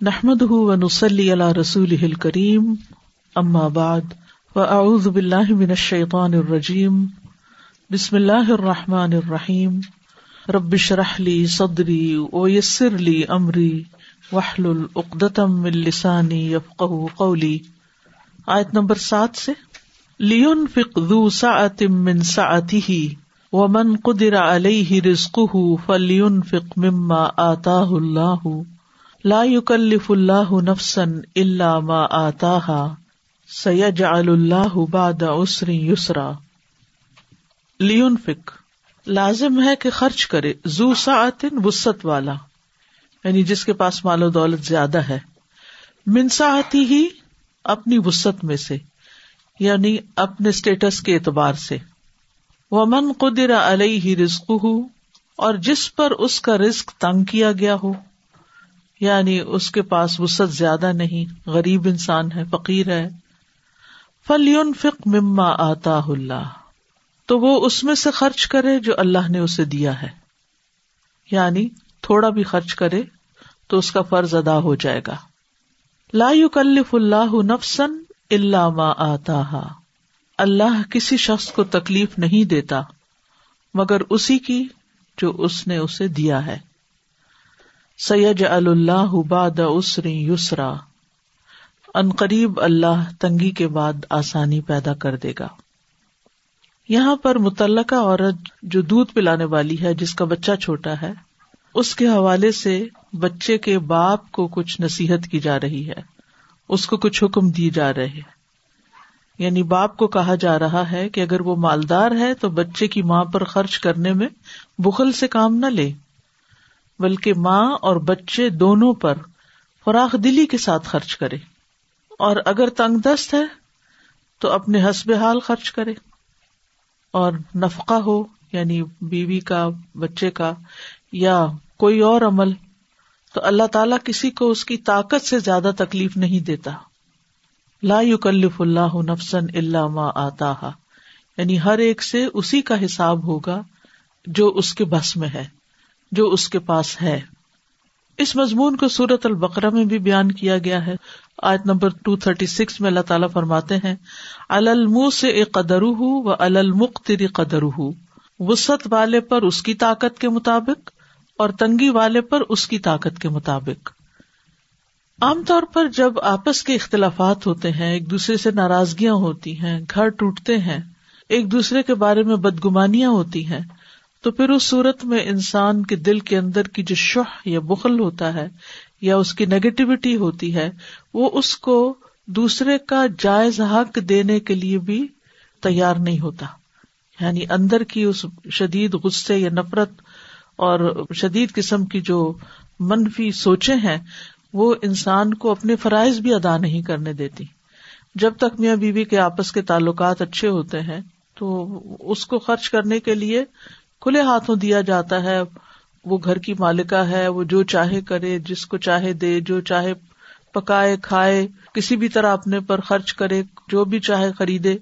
نحمد ونسلی علی رسول کریم اما بعد فاعوذ باللہ من الشیطان الرجیم بسم اللہ الرحمٰن الرحیم ربش رحلی صدری ویسر لی امری وحل العقدم السانی یفق قولی آیت نمبر سات سے لیون فک ذو سعت من سعته، ومن قدر علیہ رزقه فلیون فک مما آتاہ اللہ لا يكلف اللہ نفسن اللہ ما آتا سید اللہ بعد عسر یسرا۔ لیون فک لازم ہے کہ خرچ کرے زو ساعتن وسط والا۔ یعنی جس کے پاس مال و دولت زیادہ ہے۔ منسا آتی ہی اپنی وسط میں سے یعنی اپنے اسٹیٹس کے اعتبار سے۔ وہ من قدر علیہ ہی رزق ہو اور جس پر اس کا رزق تنگ کیا گیا ہو۔ یعنی اس کے پاس وسط زیادہ نہیں، غریب انسان ہے، فقیر ہے۔ فلیون فک مما آتا اللہ تو وہ اس میں سے خرچ کرے جو اللہ نے اسے دیا ہے۔ یعنی تھوڑا بھی خرچ کرے تو اس کا فرض ادا ہو جائے گا۔ لا کلف اللہ نفسن اللہ ما آتا اللہ کسی شخص کو تکلیف نہیں دیتا، مگر اسی کی جو اس نے اسے دیا ہے۔ سید اللہ باد اسری یسرا ان قریب اللہ تنگی کے بعد آسانی پیدا کر دے گا۔ یہاں پر متعلقہ عورت جو دودھ پلانے والی ہے، جس کا بچہ چھوٹا ہے، اس کے حوالے سے بچے کے باپ کو کچھ نصیحت کی جا رہی ہے۔ اس کو کچھ حکم دی جا رہے ہیں۔ یعنی باپ کو کہا جا رہا ہے کہ اگر وہ مالدار ہے تو بچے کی ماں پر خرچ کرنے میں بخل سے کام نہ لے۔ بلکہ ماں اور بچے دونوں پر فراخ دلی کے ساتھ خرچ کرے۔ اور اگر تنگ دست ہے، تو اپنے حسب حال خرچ کرے۔ اور نفقہ ہو یعنی بیوی کا، بچے کا، یا کوئی اور عمل، تو اللہ تعالی کسی کو اس کی طاقت سے زیادہ تکلیف نہیں دیتا۔ لا یکلف اللہ نفسن اللہ ما آتا یعنی ہر ایک سے اسی کا حساب ہوگا جو اس کے بس میں ہے۔ جو اس کے پاس ہے۔ اس مضمون کو سورت البقرہ میں بھی بیان کیا گیا ہے۔ آج نمبر ٹو تھرٹی سکس میں اللہ تعالیٰ فرماتے ہیں المہ سے ایک قدر و المختری قدر وسط والے پر اس کی طاقت کے مطابق اور تنگی والے پر اس کی طاقت کے مطابق۔ عام طور پر جب آپس کے اختلافات ہوتے ہیں، ایک دوسرے سے ناراضگیاں ہوتی ہیں، گھر ٹوٹتے ہیں، ایک دوسرے کے بارے میں بدگمانیاں ہوتی ہیں تو پھر اس صورت میں انسان کے دل کے اندر کی جو شہ یا بخل ہوتا ہے یا اس کی نیگیٹیوٹی ہوتی ہے، وہ اس کو دوسرے کا جائز حق دینے کے لیے بھی تیار نہیں ہوتا۔ یعنی اندر کی اس شدید غصے یا نفرت اور شدید قسم کی جو منفی سوچے ہیں، وہ انسان کو اپنے فرائض بھی ادا نہیں کرنے دیتی۔ جب تک میاں بیوی کے آپس کے تعلقات اچھے ہوتے ہیں، تو اس کو خرچ کرنے کے لیے کھلے ہاتھوں دیا جاتا ہے۔ وہ گھر کی مالکا ہے، وہ جو چاہے کرے، جس کو چاہے دے، جو چاہے پکائے، کھائے، کسی بھی طرح اپنے پر خرچ کرے، جو بھی چاہے خریدے۔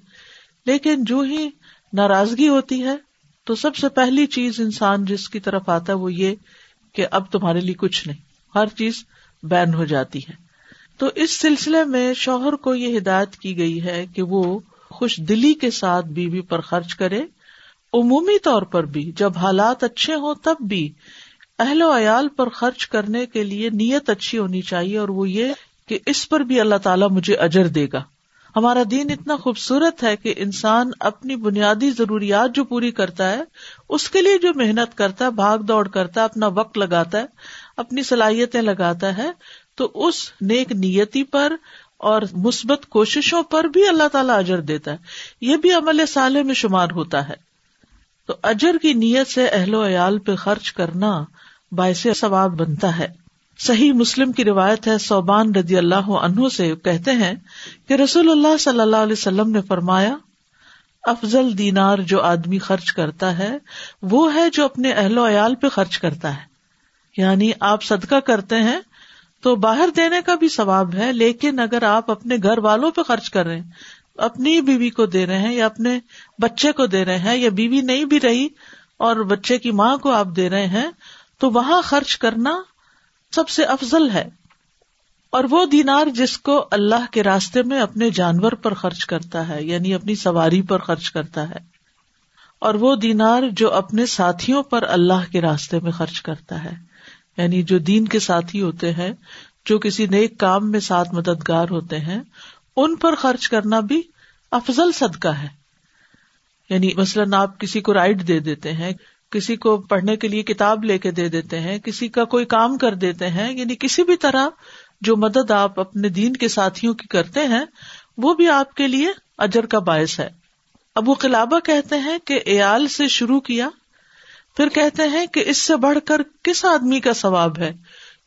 لیکن جو ہی ناراضگی ہوتی ہے، تو سب سے پہلی چیز انسان جس کی طرف آتا ہے وہ یہ کہ اب تمہارے لیے کچھ نہیں۔ ہر چیز بین ہو جاتی ہے۔ تو اس سلسلے میں شوہر کو یہ ہدایت کی گئی ہے کہ وہ خوش دلی کے ساتھ بیوی پر خرچ کرے۔ عمومی طور پر بھی، جب حالات اچھے ہوں تب بھی اہل و عیال پر خرچ کرنے کے لیے نیت اچھی ہونی چاہیے اور وہ یہ کہ اس پر بھی اللہ تعالیٰ مجھے اجر دے گا۔ ہمارا دین اتنا خوبصورت ہے کہ انسان اپنی بنیادی ضروریات جو پوری کرتا ہے، اس کے لیے جو محنت کرتا ہے، بھاگ دوڑ کرتا ہے، اپنا وقت لگاتا ہے، اپنی صلاحیتیں لگاتا ہے، تو اس نیک نیتی پر اور مثبت کوششوں پر بھی اللہ تعالیٰ اجر دیتا ہے۔ یہ بھی عمل سالے میں شمار ہوتا ہے۔ تو اجر کی نیت سے اہل و عیال پہ خرچ کرنا باعث ثواب بنتا ہے۔ صحیح مسلم کی روایت ہے، صوبان رضی اللہ عنہ سے کہتے ہیں کہ رسول اللہ صلی اللہ علیہ وسلم نے فرمایا، افضل دینار جو آدمی خرچ کرتا ہے، وہ ہے جو اپنے اہل و عیال پہ خرچ کرتا ہے۔ یعنی آپ صدقہ کرتے ہیں تو باہر دینے کا بھی ثواب ہے، لیکن اگر آپ اپنے گھر والوں پہ خرچ کر رہے ہیں اپنی بیوی کو دے رہے ہیں یا اپنے بچے کو دے رہے ہیں یا بیوی نہیں بھی رہی اور بچے کی ماں کو آپ دے رہے ہیں، تو وہاں خرچ کرنا سب سے افضل ہے۔ اور وہ دینار جس کو اللہ کے راستے میں اپنے جانور پر خرچ کرتا ہے یعنی اپنی سواری پر خرچ کرتا ہے، اور وہ دینار جو اپنے ساتھیوں پر اللہ کے راستے میں خرچ کرتا ہے۔ یعنی جو دین کے ساتھی ہوتے ہیں، جو کسی نیک کام میں ساتھ مددگار ہوتے ہیں ان پر خرچ کرنا بھی افضل صدقہ ہے۔ یعنی مثلاً آپ کسی کو رائڈ دے دیتے ہیں، کسی کو پڑھنے کے لیے کتاب لے کے دے دیتے ہیں، کسی کا کوئی کام کر دیتے ہیں یعنی کسی بھی طرح جو مدد آپ اپنے دین کے ساتھیوں کی کرتے ہیں، وہ بھی آپ کے لیے اجر کا باعث ہے۔ ابو قلابہ کہتے ہیں کہ ایال سے شروع کیا، پھر کہتے ہیں کہ اس سے بڑھ کر کس آدمی کا ثواب ہے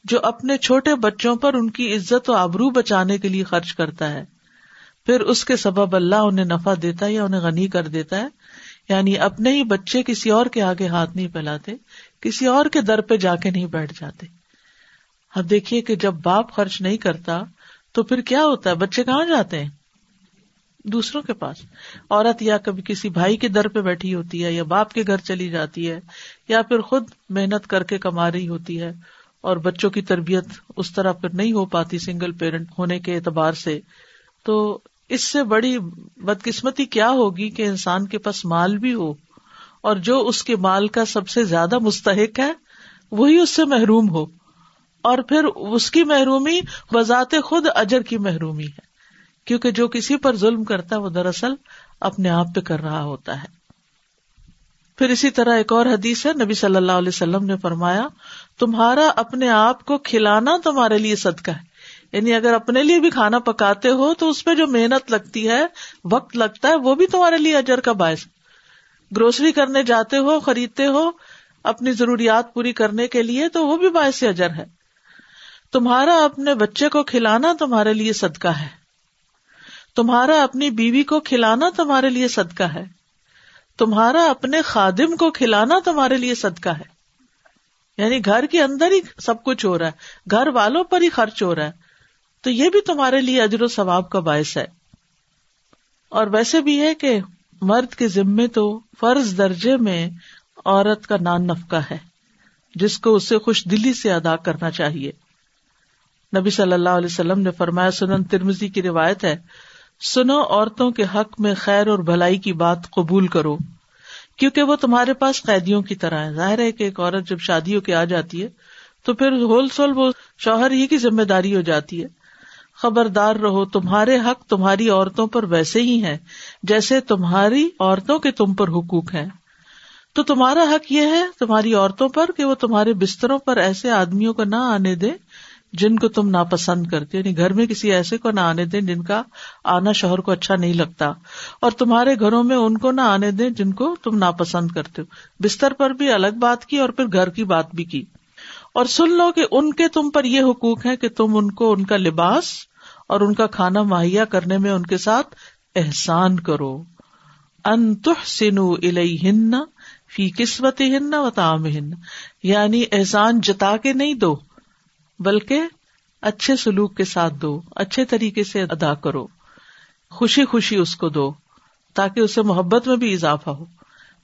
جو اپنے چھوٹے بچوں پر ان کی عزت و آبرو بچانے کے لیے خرچ کرتا ہے۔ پھر اس کے سبب اللہ انہیں نفع دیتا ہے یا انہیں غنی کر دیتا ہے؟ یعنی اپنے ہی بچے کسی اور کے آگے ہاتھ نہیں پھیلاتے، کسی اور کے در پہ جا کے نہیں بیٹھ جاتے۔ اب دیکھیے کہ جب باپ خرچ نہیں کرتا تو پھر کیا ہوتا ہے؟ بچے کہاں جاتے ہیں؟ دوسروں کے پاس۔ عورت یا کبھی کسی بھائی کے در پہ بیٹھی ہوتی ہے یا باپ کے گھر چلی جاتی ہے یا پھر خود محنت کر کے کما رہی ہوتی ہے اور بچوں کی تربیت اس طرح پھر نہیں ہو پاتی، سنگل پیرنٹ ہونے کے اعتبار سے۔ تو اس سے بڑی بدقسمتی کیا ہوگی کہ انسان کے پاس مال بھی ہو اور جو اس کے مال کا سب سے زیادہ مستحق ہے، وہی اس سے محروم ہو۔ اور پھر اس کی محرومی بذات خود اجر کی محرومی ہے، کیونکہ جو کسی پر ظلم کرتا ہے، وہ دراصل اپنے آپ پہ کر رہا ہوتا ہے۔ پھر اسی طرح ایک اور حدیث ہے، نبی صلی اللہ علیہ وسلم نے فرمایا، تمہارا اپنے آپ کو کھلانا تمہارے لیے صدقہ ہے۔ یعنی اگر اپنے لیے بھی کھانا پکاتے ہو تو اس پہ جو محنت لگتی ہے، وقت لگتا ہے، وہ بھی تمہارے لیے اجر کا باعث گروسری کرنے جاتے ہو، خریدتے ہو، اپنی ضروریات پوری کرنے کے لیے تو وہ بھی باعث اجر ہے۔ تمہارا اپنے بچے کو کھلانا تمہارے لیے صدقہ ہے۔ تمہارا اپنی بیوی کو کھلانا تمہارے لیے صدقہ ہے۔ تمہارا اپنے خادم کو کھلانا تمہارے لیے صدقہ ہے۔ یعنی گھر کے اندر ہی سب کچھ ہو رہا ہے۔ گھر والوں پر ہی خرچ ہو رہا ہے۔ تو یہ بھی تمہارے لیے اجر و ثواب کا باعث ہے۔ اور ویسے بھی ہے کہ مرد کے ذمے تو فرض درجے میں عورت کا نان نفقہ ہے، جس کو اسے خوش دلی سے ادا کرنا چاہیے۔ نبی صلی اللہ علیہ وسلم نے فرمایا، سنن ترمزی کی روایت ہے، سنو عورتوں کے حق میں خیر اور بھلائی کی بات قبول کرو، کیونکہ وہ تمہارے پاس قیدیوں کی طرح ہے ظاہر ہے کہ ایک عورت جب شادی ہو کے آ جاتی ہے، تو پھر ہول سول وہ شوہر ہی کی ذمہ داری ہو جاتی ہے۔ خبردار رہو، تمہارے حق تمہاری عورتوں پر ویسے ہی ہیں، جیسے تمہاری عورتوں کے تم پر حقوق ہیں۔ تو تمہارا حق یہ ہے، تمہاری عورتوں پر، کہ وہ تمہارے بستروں پر ایسے آدمیوں کو نہ آنے دے جن کو تم ناپسند کرتے یعنی گھر میں کسی ایسے کو نہ آنے دیں جن کا آنا شوہر کو اچھا نہیں لگتا، اور تمہارے گھروں میں ان کو نہ آنے دیں جن کو تم ناپسند کرتے ہو۔ بستر پر بھی الگ بات کی اور پھر گھر کی بات بھی کی۔ اور سن لو کہ ان کے تم پر یہ حقوق ہے کہ تم ان کو ان کا لباس اور ان کا کھانا مہیا کرنے میں ان کے ساتھ احسان کرو۔ ہن فی قسمت ہن و تام ہن یعنی احسان جتا کے نہیں دو، بلکہ اچھے سلوک کے ساتھ دو، اچھے طریقے سے ادا کرو۔ خوشی خوشی اس کو دو، تاکہ اسے محبت میں بھی اضافہ ہو۔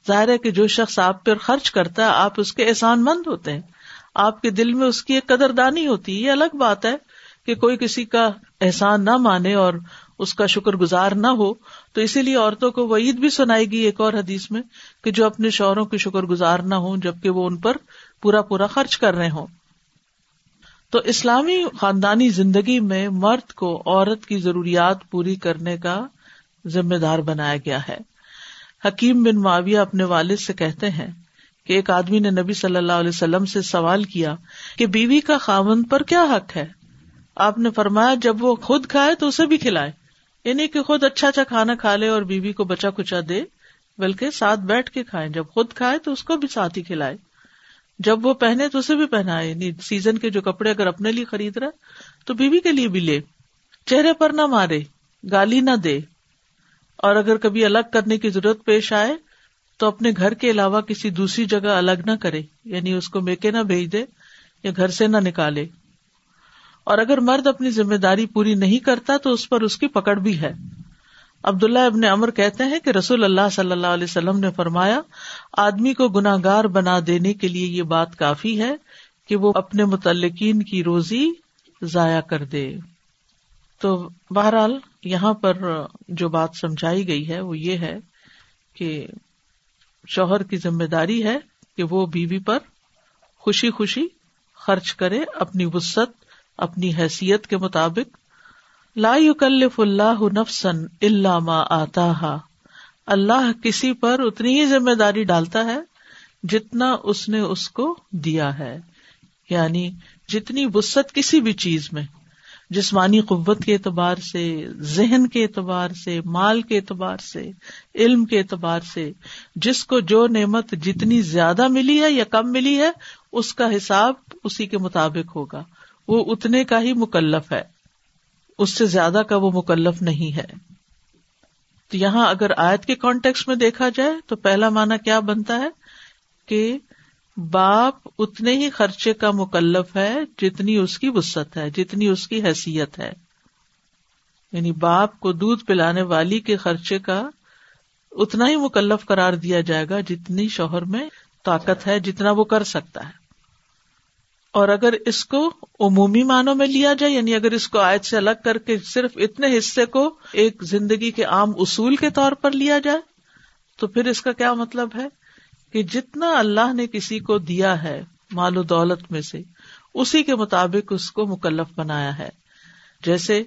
ظاہر ہے کہ جو شخص آپ پر خرچ کرتا ہے، آپ اس کے احسان مند ہوتے ہیں۔ آپ کے دل میں اس کی ایک قدر دانی ہوتی ہے، یہ الگ بات ہے۔ کہ کوئی کسی کا احسان نہ مانے اور اس کا شکر گزار نہ ہو، تو اسی لیے عورتوں کو وہ عید بھی سنائی گئی ایک اور حدیث میں کہ جو اپنے شوہروں کے شکر گزار نہ ہوں جبکہ وہ ان پر پورا پورا خرچ کر رہے ہوں۔ تو اسلامی خاندانی زندگی میں مرد کو عورت کی ضروریات پوری کرنے کا ذمہ دار بنایا گیا ہے۔ حکیم بن معاویہ اپنے والد سے کہتے ہیں کہ ایک آدمی نے نبی صلی اللہ علیہ وسلم سے سوال کیا کہ بیوی کا خاون پر کیا حق ہے؟ آپ نے فرمایا جب وہ خود کھائے تو اسے بھی کھلائے۔ یعنی کہ خود اچھا اچھا کھانا کھا لے اور بیوی کو بچا کچا دے، بلکہ ساتھ بیٹھ کے کھائے۔ جب خود کھائے تو اس کو بھی ساتھ ہی کھلائے۔ جب وہ پہنے تو اسے بھی پہنا یعنی سیزن کے جو کپڑے اگر اپنے لیے خرید رہا تو بیوی کے لیے بھی لے۔ چہرے پر نہ مارے، گالی نہ دے۔ اور اگر کبھی الگ کرنے کی ضرورت پیش آئے تو اپنے گھر کے علاوہ کسی دوسری جگہ الگ نہ کرے۔ یعنی اس کو میکے نہ بھیج دے یا گھر سے نہ نکالے۔ اور اگر مرد اپنی ذمہ داری پوری نہیں کرتا تو اس پر اس کی پکڑ بھی ہے۔ عبداللہ ابن امر کہتے ہیں کہ رسول اللہ صلی اللہ علیہ وسلم نے فرمایا، آدمی کو گناہ گار بنا دینے کے لیے یہ بات کافی ہے کہ وہ اپنے متعلقین کی روزی ضائع کر دے۔ تو بہرحال یہاں پر جو بات سمجھائی گئی ہے وہ یہ ہے کہ شوہر کی ذمہ داری ہے کہ وہ بیوی پر خوشی خوشی خرچ کرے، اپنی وسط اپنی حیثیت کے مطابق، لا یکلف اللہ نفسن اللہ ما آتا اللہ کسی پر اتنی ہی ذمہ داری ڈالتا ہے جتنا اس نے اس کو دیا ہے۔ یعنی جتنی وسط کسی بھی چیز میں، جسمانی قوت کے اعتبار سے، ذہن کے اعتبار سے، مال کے اعتبار سے، علم کے اعتبار سے، جس کو جو نعمت جتنی زیادہ ملی ہے یا کم ملی ہے، اس کا حساب اسی کے مطابق ہوگا۔ وہ اتنے کا ہی مکلف ہے۔ اس سے زیادہ کا وہ مکلف نہیں ہے۔ تو یہاں اگر آیت کے کانٹیکس میں دیکھا جائے تو پہلا مانا کیا بنتا ہے؟ کہ باپ اتنے ہی خرچے کا مکلف ہے جتنی اس کی وسط ہے، جتنی اس کی حیثیت ہے۔ یعنی باپ کو دودھ پلانے والی کے خرچے کا اتنا ہی مکلف قرار دیا جائے گا جتنی شوہر میں طاقت ہے، جتنا وہ کر سکتا ہے۔ اور اگر اس کو عمومی معنوں میں لیا جائے یعنی اگر اس کو آیت سے الگ کر کے صرف اتنے حصے کو ایک زندگی کے عام اصول کے طور پر لیا جائے، تو پھر اس کا کیا مطلب ہے؟ کہ جتنا اللہ نے کسی کو دیا ہے مال و دولت میں سے، اسی کے مطابق اس کو مکلف بنایا ہے۔ جیسے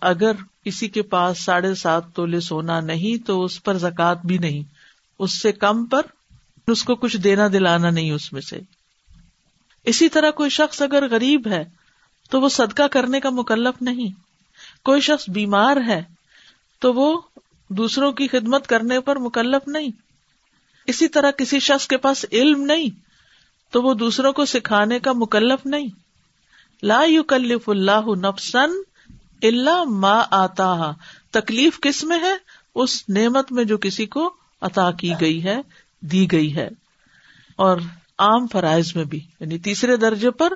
اگر کسی کے پاس ساڑھے سات تولے سونا نہیں، تو اس پر زکات بھی نہیں۔ اس سے کم پر، اس کو کچھ دینا دلانا نہیں اس میں سے۔ اسی طرح کوئی شخص اگر غریب ہے تو وہ صدقہ کرنے کا مکلف نہیں۔ کوئی شخص بیمار ہے تو وہ دوسروں کی خدمت کرنے پر مکلف نہیں۔ اسی طرح کسی شخص کے پاس علم نہیں تو وہ دوسروں کو سکھانے کا مکلف نہیں۔ لا یکلف اللہ نفسن اللہ ما آتا تکلیف کس میں ہے؟ اس نعمت میں جو کسی کو عطا کی گئی ہے، دی گئی ہے۔ اور عام فرائض میں بھی یعنی تیسرے درجے پر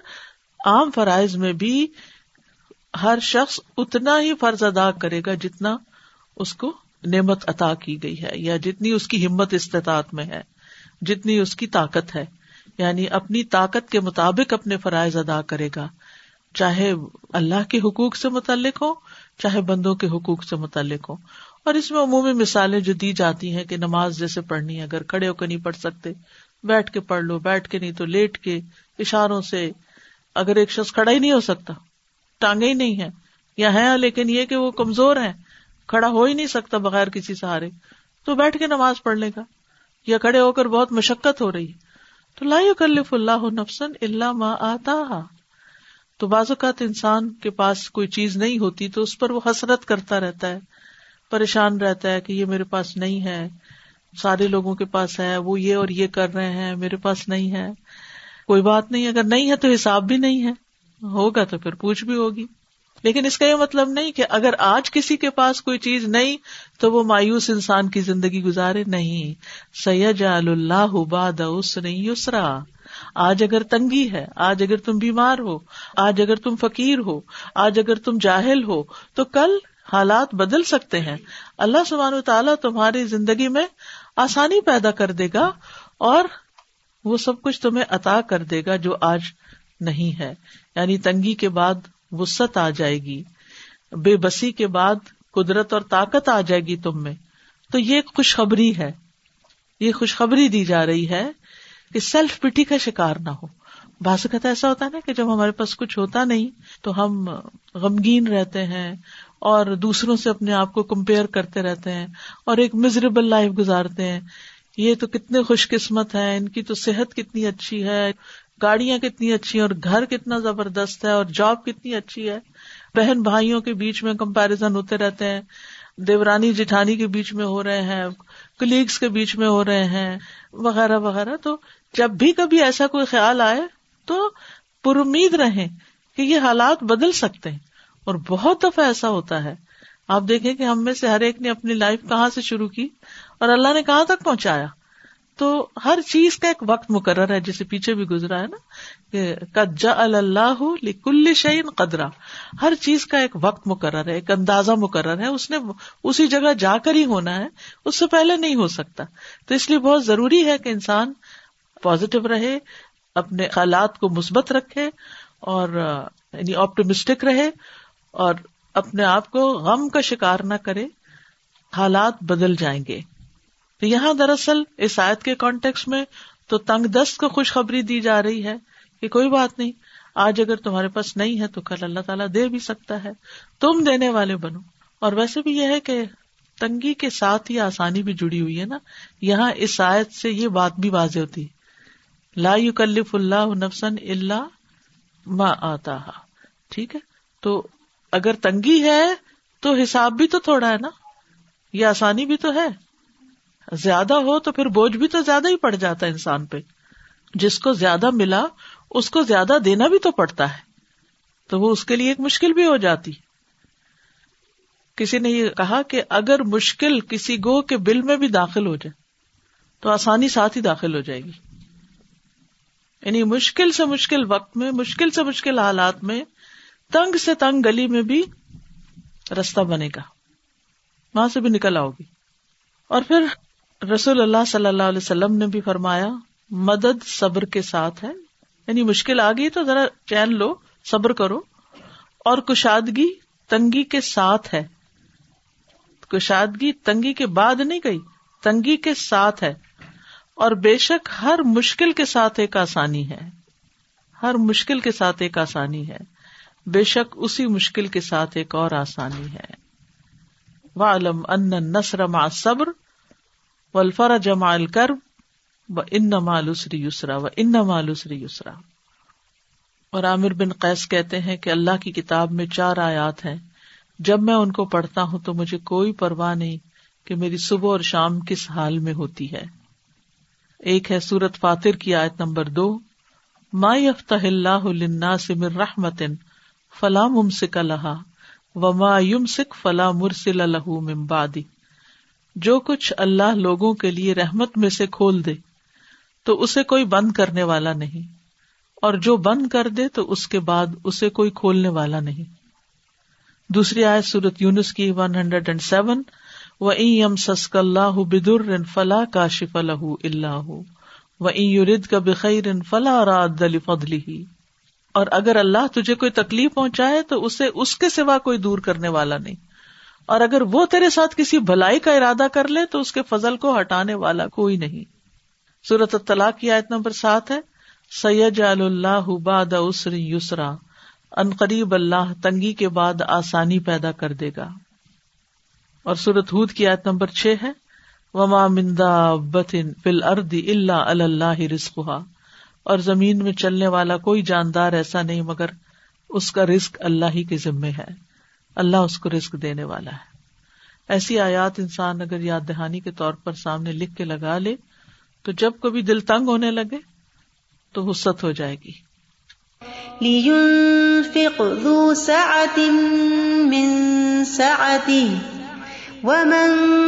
عام فرائض میں بھی ہر شخص اتنا ہی فرض ادا کرے گا جتنا اس کو نعمت عطا کی گئی ہے، یا جتنی اس کی ہمت استطاعت میں ہے، جتنی اس کی طاقت ہے۔ یعنی اپنی طاقت کے مطابق اپنے فرائض ادا کرے گا۔ چاہے اللہ کے حقوق سے متعلق ہو، چاہے بندوں کے حقوق سے متعلق ہو۔ اور اس میں عمومی مثالیں جو دی جاتی ہیں کہ نماز جیسے پڑھنی ہے، اگر کھڑے ہو کے نہیں پڑھ سکتے بیٹھ کے پڑھ لو، بیٹھ کے نہیں تو لیٹ کے اشاروں سے اگر ایک شخص کھڑا ہی نہیں ہو سکتا، ٹانگے ہی نہیں ہے یا ہے لیکن یہ کہ وہ کمزور ہے کھڑا ہو ہی نہیں سکتا بغیر کسی سہارے، تو بیٹھ کے نماز پڑھ لے گا یا کھڑے ہو کر بہت مشقت ہو رہی تو لا کلف اللہ نفسن اللہ ما آتا تو بعض اوقات انسان کے پاس کوئی چیز نہیں ہوتی تو اس پر وہ حسرت کرتا رہتا ہے، پریشان رہتا ہے کہ یہ میرے پاس نہیں ہے سارے لوگوں کے پاس ہے، وہ یہ اور یہ کر رہے ہیں، میرے پاس نہیں ہے۔ کوئی بات نہیں، اگر نہیں ہے تو حساب بھی نہیں ہے۔ ہوگا تو پھر پوچھ بھی ہوگی۔ لیکن اس کا یہ مطلب نہیں کہ اگر آج کسی کے پاس کوئی چیز نہیں تو وہ مایوس انسان کی زندگی گزارے نہیں۔ سید اللہ باد نہیں یسرا آج اگر تنگی ہے، آج اگر تم بیمار ہو، آج اگر تم فقیر ہو، آج اگر تم جاہل ہو، تو کل حالات بدل سکتے ہیں۔ اللہ سبحان تعالیٰ تمہاری زندگی میں آسانی پیدا کر دے گا اور وہ سب کچھ تمہیں عطا کر دے گا جو آج نہیں ہے۔ یعنی تنگی کے بعد وسط آ جائے گی۔ بے بسی کے بعد قدرت اور طاقت آ جائے گی تم میں۔ تو یہ خوشخبری ہے۔ یہ خوشخبری دی جا رہی ہے کہ سیلف پٹی کا شکار نہ ہو۔ باسکت ایسا ہوتا ہے نا کہ جب ہمارے پاس کچھ ہوتا نہیں تو ہم غمگین رہتے ہیں۔ اور دوسروں سے اپنے آپ کو کمپیئر کرتے رہتے ہیں اور ایک مزریبل لائف گزارتے ہیں۔ یہ تو کتنے خوش قسمت ہے ان کی تو صحت کتنی اچھی ہے، گاڑیاں کتنی اچھی ہیں اور گھر کتنا زبردست ہے اور جاب کتنی اچھی ہے۔ بہن بھائیوں کے بیچ میں کمپیرزن ہوتے رہتے ہیں۔ دیورانی جٹھانی کے بیچ میں ہو رہے ہیں کلیگس کے بیچ میں ہو رہے ہیں، وغیرہ وغیرہ۔ تو جب بھی کبھی ایسا کوئی خیال آئے تو پر امید رہے کہ یہ حالات بدل سکتے ہیں۔ اور بہت دفعہ ایسا ہوتا ہے۔ آپ دیکھیں کہ ہم میں سے ہر ایک نے اپنی لائف کہاں سے شروع کی اور اللہ نے کہاں تک پہنچایا۔ تو ہر چیز کا ایک وقت مقرر ہے جسے پیچھے بھی گزرا ہے نا کہ اللہ کل شعین قدرا۔ ہر چیز کا ایک وقت مقرر ہے، ایک اندازہ مقرر ہے۔ اس نے اسی جگہ جا کر ہی ہونا ہے، اس سے پہلے نہیں ہو سکتا۔ تو اس لیے بہت ضروری ہے کہ انسان پازیٹو رہے، اپنے خیالات کو مثبت رکھے اور یعنی آپٹومسٹک رہے۔ اور اپنے آپ کو غم کا شکار نہ کرے، حالات بدل جائیں گے۔ تو یہاں دراصل اس آیت کے کانٹیکس میں تو تنگ دست کو خوشخبری دی جا رہی ہے کہ کوئی بات نہیں، آج اگر تمہارے پاس نہیں ہے تو کل اللہ تعالیٰ دے بھی سکتا ہے۔ تم دینے والے بنو۔ اور ویسے بھی یہ ہے کہ تنگی کے ساتھ ہی آسانی بھی جڑی ہوئی ہے نا۔ یہاں اس آیت سے یہ بات بھی واضح ہوتی۔ لا یکلف اللہ نفسن اللہ ما آتا ٹھیک ہے؟ تو اگر تنگی ہے تو حساب بھی تو تھوڑا ہے نا یہ آسانی بھی تو ہے۔ زیادہ ہو تو پھر بوجھ بھی تو زیادہ ہی پڑ جاتا ہے انسان پہ۔ جس کو زیادہ ملا، اس کو زیادہ دینا بھی تو پڑتا ہے۔ تو وہ اس کے لیے ایک مشکل بھی ہو جاتی۔ کسی نے یہ کہا کہ اگر مشکل کسی گو کے بل میں بھی داخل ہو جائے، تو آسانی ساتھ ہی داخل ہو جائے گی۔ یعنی مشکل سے مشکل وقت میں، مشکل سے مشکل حالات میں تنگ سے تنگ گلی میں بھی رستہ بنے گا۔ وہاں سے بھی نکل آؤ گی۔ اور پھر رسول اللہ صلی اللہ علیہ وسلم نے بھی فرمایا، مدد صبر کے ساتھ ہے۔ یعنی مشکل آ گئی تو ذرا چین لو، صبر کرو۔ اور کشادگی تنگی کے ساتھ ہے۔ کشادگی تنگی کے بعد نہیں گئی، تنگی کے ساتھ ہے۔ اور بے شک ہر مشکل کے ساتھ ایک آسانی ہے۔ ہر مشکل کے ساتھ ایک آسانی ہے۔ بے شک اسی مشکل کے ساتھ ایک اور آسانی ہے۔ والم ان نسر ما صبر و الفر جما الکرب و ان مالوسری یسرا و ان یسرا اور عامر بن قیس کہتے ہیں کہ اللہ کی کتاب میں چار آیات ہیں۔ جب میں ان کو پڑھتا ہوں تو مجھے کوئی پرواہ نہیں کہ میری صبح اور شام کس حال میں ہوتی ہے۔ ایک ہے سورت فاتر کی آیت نمبر دو۔ ما یفتح اللہ للناس من رحمت فلا ممسک لہا وما یمسک فلا مرسل له من بعدی۔ جو کچھ اللہ لوگوں کے لیے رحمت میں سے کھول دے، تو اسے کوئی بند کرنے والا نہیں۔ اور جو بند کر دے، تو اس کے بعد اسے کوئی کھولنے والا نہیں۔ دوسری آیت سورت یونس کی ون ہنڈریڈ اینڈ سیون و ام سسک اللہ بدر فلا کا شف الح اللہ و یورد کا بخیر فلا راد فضلی اور اگر اللہ تجھے کوئی تکلیف پہنچائے تو اسے اس کے سوا کوئی دور کرنے والا نہیں۔ اور اگر وہ تیرے ساتھ کسی بھلائی کا ارادہ کر لے تو اس کے فضل کو ہٹانے والا کوئی نہیں۔ سورت طلاق کی آیت نمبر سات ہے۔ سید اللہ باد اسری یسرا ان قریب اللہ تنگی کے بعد آسانی پیدا کر دے گا۔ اور سورت ہود کی آیت نمبر چھ ہے۔ وما مندا بتن فل اردی اللہ اللہ رسخا اور زمین میں چلنے والا کوئی جاندار ایسا نہیں، مگر اس کا رسک اللہ ہی کے ذمے ہے۔ اللہ اس کو رسک دینے والا ہے۔ ایسی آیات انسان اگر یاد دہانی کے طور پر سامنے لکھ کے لگا لے، تو جب کبھی دل تنگ ہونے لگے، تو وسط ہو جائے گی۔ لينفق ذو سعة من سعته ومن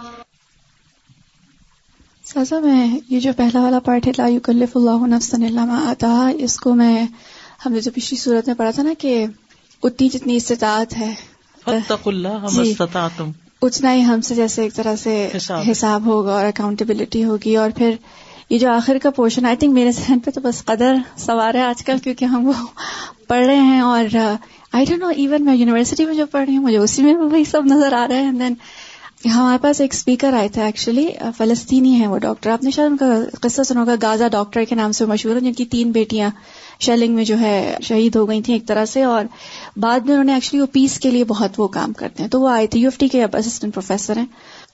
سازا میں یہ جو پہلا والا پارٹ ہے لا يكلف اللہ نفسا الا ما آتا اس کو میں ہم نے جو پچھلی صورت میں پڑھا تھا نا کہ اتنی جتنی استطاعت ہے۔ جی۔ اتنا ہی ہم سے جیسے ایک طرح سے حساب۔ ہوگا اور اکاؤنٹیبلٹی ہوگی۔ اور پھر یہ جو آخر کا پورشن آئی تھنک میرے ذہن پہ تو بس قدر سوار ہے آج کل کیونکہ ہم وہ پڑھ رہے ہیں اور آئی ڈونٹ نو ایون میں یونیورسٹی میں جو پڑھ رہی ہوں مجھے اسی میں وہی سب نظر آ رہے ہیں۔ دین ہمارے پاس ایک اسپیکر آئے تھے ایکچولی فلسطینی ہے وہ ڈاکٹر آپ نے شاید ان کا قصہ سنا ہوگا گازا ڈاکٹر کے نام سے مشہور ہے جن کی تین بیٹیاں شیلنگ میں جو ہے شہید ہو گئی تھیں ایک طرح سے، اور بعد میں انہوں نے ایکچولی وہ پیس کے لیے بہت وہ کام کرتے ہیں۔ تو وہ آئے تھے یو ایف ٹی کے اسسٹنٹ پروفیسر ہیں۔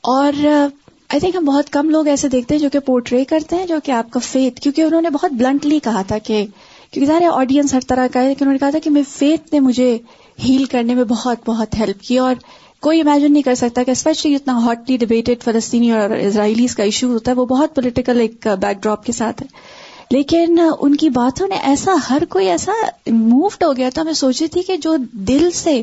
اور آئی تھنک ہم بہت کم لوگ ایسے دیکھتے ہیں جو کہ پورٹری کرتے ہیں، جو کہ آپ کا فیتھ کیونکہ انہوں نے بہت بلنٹلی کہا تھا کہ، کیونکہ سارے آڈینس ہر طرح کا ہے، لیکن انہوں نے کہا تھا کہ میں فیتھ نے مجھے ہیل کرنے میں بہت بہت ہیلپ کی، اور کوئی امیجن نہیں کر سکتا کہ اسپیشلی اتنا ہاٹلی ڈبیٹڈ فلسطینی اور اسرائیلیز کا ایشو ہوتا ہے وہ بہت پولیٹیکل ایک بیک ڈراپ کے ساتھ ہے۔ لیکن ان کی باتوں نے ایسا ہر کوئی ایسا مووڈ ہو گیا تھا۔ میں سوچ رہی تھی کہ جو دل سے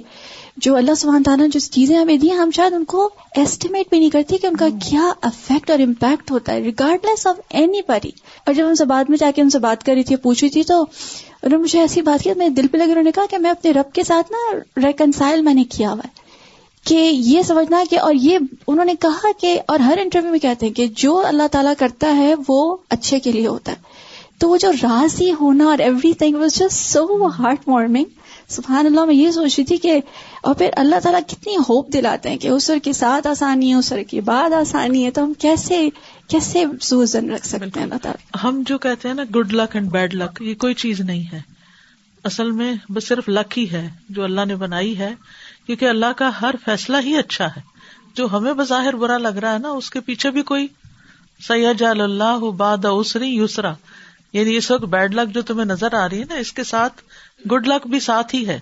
جو اللہ سبحانہ تعالیٰ جو چیزیں ہمیں دی ہم شاید ان کو ایسٹیمیٹ بھی نہیں کرتی کہ ان کا کیا افیکٹ اور امپیکٹ ہوتا ہے ریگارڈ لیس آف اینی بڑی اور جب ہم سے بعد میں جا کے ان سے بات کر رہی تھی پوچھ رہی تھی تو انہوں نے مجھے ایسی بات کی میں دل پہ لگے انہوں نے کہا کہ میں اپنے رب کے ساتھ نا ریکنسائل میں نے کیا ہوا ہے۔ کہ یہ سمجھنا کہ اور یہ انہوں نے کہا کہ اور ہر انٹرویو میں کہتے ہیں کہ جو اللہ تعالیٰ کرتا ہے وہ اچھے کے لیے ہوتا ہے۔ تو وہ جو راضی ہونا اور everything was just so heart warming سبحان اللہ، میں یہ سوچ رہی تھی کہ اور پھر اللہ تعالیٰ کتنی ہوپ دلاتے ہیں کہ اسر کے ساتھ آسانی ہے اسر کے بعد آسانی ہے۔ تو ہم کیسے کیسے سوزن رکھ سکتے ہیں اللہ تعالیٰ؟ ہم جو کہتے ہیں نا good luck and bad luck یہ کوئی چیز نہیں ہے۔ اصل میں بس صرف لک ہی ہے جو اللہ نے بنائی ہے۔ کیونکہ اللہ کا ہر فیصلہ ہی اچھا ہے۔ جو ہمیں بظاہر برا لگ رہا ہے نا، اس کے پیچھے بھی کوئی۔ سید اللہ باد اسری یسرا یعنی اس وقت بیڈ لک جو تمہیں نظر آ رہی ہے نا، اس کے ساتھ گڈ لک بھی ساتھ ہی ہے۔